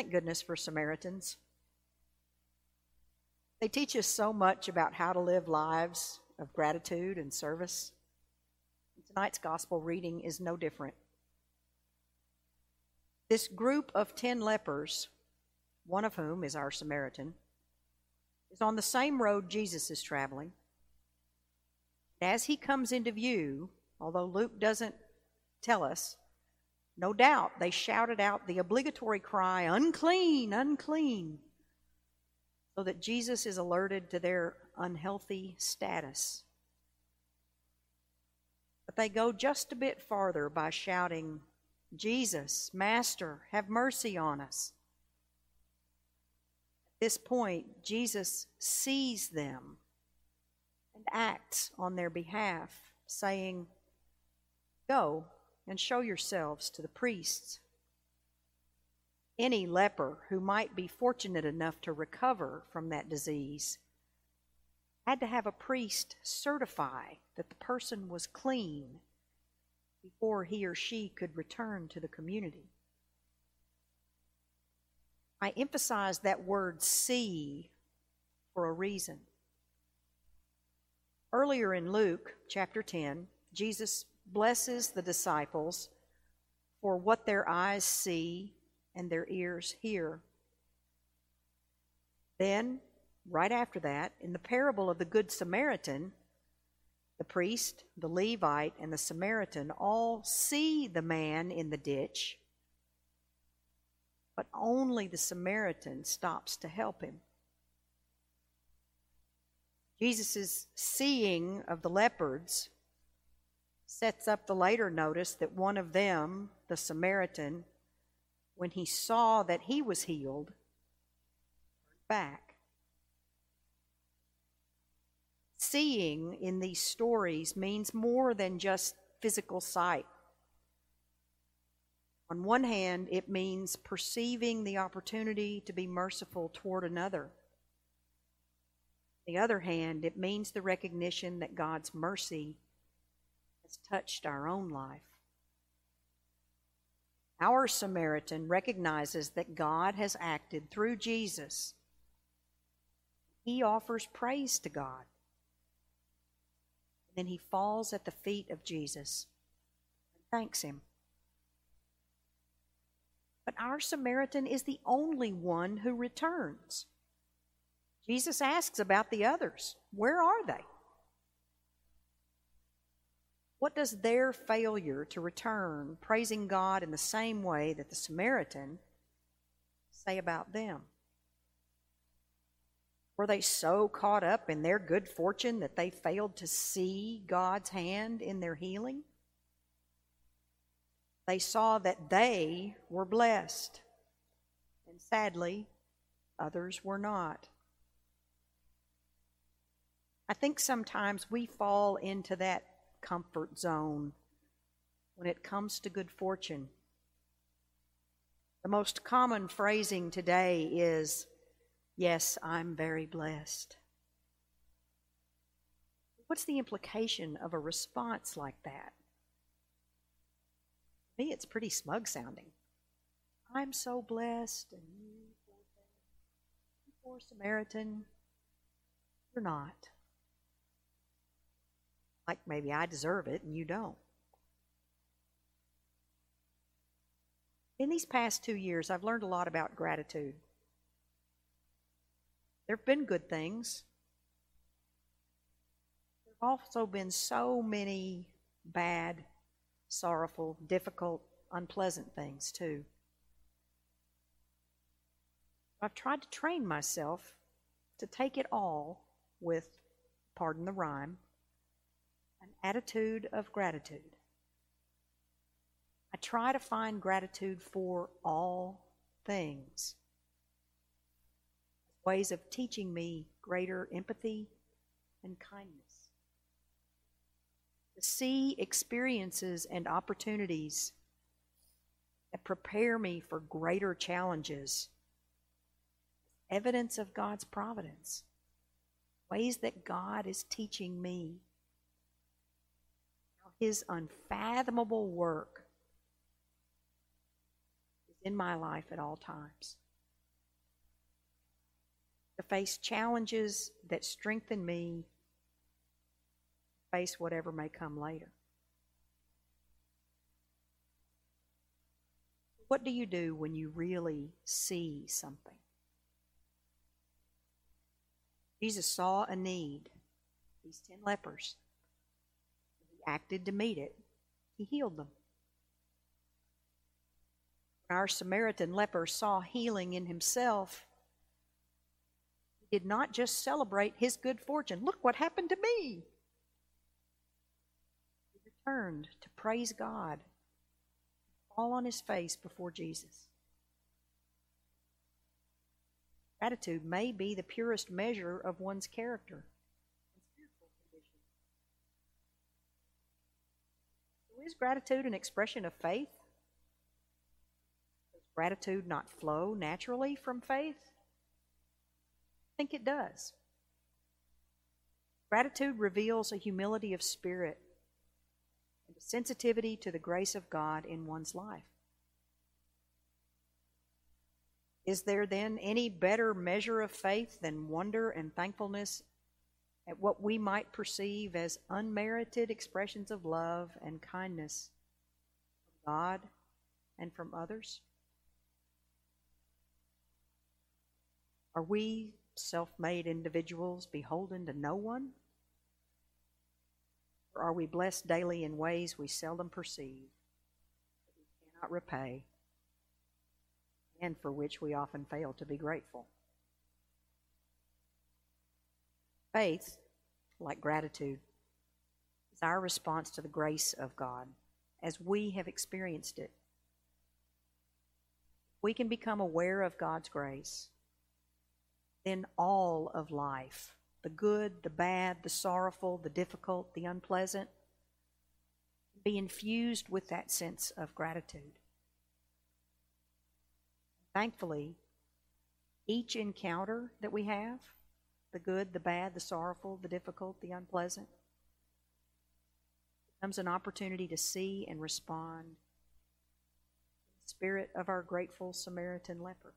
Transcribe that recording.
Thank goodness for Samaritans. They teach us so much about how to live lives of gratitude and service. Tonight's gospel reading is no different. This group of ten lepers, one of whom is our Samaritan, is on the same road Jesus is traveling. As he comes into view, although Luke doesn't tell us, no doubt they shouted out the obligatory cry, unclean, unclean, so that Jesus is alerted to their unhealthy status. But they go just a bit farther by shouting, Jesus, Master, have mercy on us. At this point, Jesus sees them and acts on their behalf, saying, Go and show yourselves to the priests. Any leper who might be fortunate enough to recover from that disease had to have a priest certify that the person was clean before he or she could return to the community. I emphasize that word see for a reason. Earlier in Luke chapter 10, Jesus blesses the disciples for what their eyes see and their ears hear. Then, right after that, in the parable of the Good Samaritan, the priest, the Levite, and the Samaritan all see the man in the ditch, but only the Samaritan stops to help him. Jesus' seeing of the leopards sets up the later notice that one of them, the Samaritan, when he saw that he was healed, back. Seeing in these stories means more than just physical sight. On one hand, it means perceiving the opportunity to be merciful toward another. On the other hand, it means the recognition that God's mercy has touched our own life. Our Samaritan recognizes that God has acted through Jesus. He offers praise to God. Then he falls at the feet of Jesus and thanks him. But our Samaritan is the only one who returns. Jesus asks about the others. Where are they? What does their failure to return, praising God in the same way that the Samaritan, say about them? Were they so caught up in their good fortune that they failed to see God's hand in their healing? They saw that they were blessed, and sadly, others were not. I think sometimes we fall into that comfort zone when it comes to good fortune. The most common phrasing today is, Yes, I'm very blessed. What's the implication of a response like that? To me, it's pretty smug sounding. I'm so blessed, and you, poor Samaritan, you're not like maybe I deserve it and you don't. In these past two years, I've learned a lot about gratitude. There have been good things. There have also been so many bad, sorrowful, difficult, unpleasant things, too. I've tried to train myself to take it all with, pardon the rhyme, an attitude of gratitude. I try to find gratitude for all things. Ways of teaching me greater empathy and kindness. To see experiences and opportunities that prepare me for greater challenges. Evidence of God's providence. Ways that God is teaching me his unfathomable work is in my life at all times. to face challenges that strengthen me, face whatever may come later. What do you do when you really see something? Jesus saw a need, these ten lepers. Acted to meet it, he healed them. Our Samaritan leper saw healing in himself, he did not just celebrate his good fortune. Look what happened to me. He returned to praise God, fall on his face before Jesus. Gratitude may be the purest measure of one's character. Is gratitude an expression of faith? Does gratitude not flow naturally from faith? I think it does. Gratitude reveals a humility of spirit and a sensitivity to the grace of God in one's life. Is there then any better measure of faith than wonder and thankfulness at what we might perceive as unmerited expressions of love and kindness from God and from others? Are we self made individuals beholden to no one? Or are we blessed daily in ways we seldom perceive that we cannot repay? and for which we often fail to be grateful. Faith, like gratitude, is our response to the grace of God as we have experienced it. We can become aware of God's grace. Then all of life, the good, the bad, the sorrowful, the difficult, the unpleasant, be infused with that sense of gratitude. Thankfully, each encounter that we have the good, the bad, the sorrowful, the difficult, the unpleasant becomes an opportunity to see and respond spirit of our grateful Samaritan leper.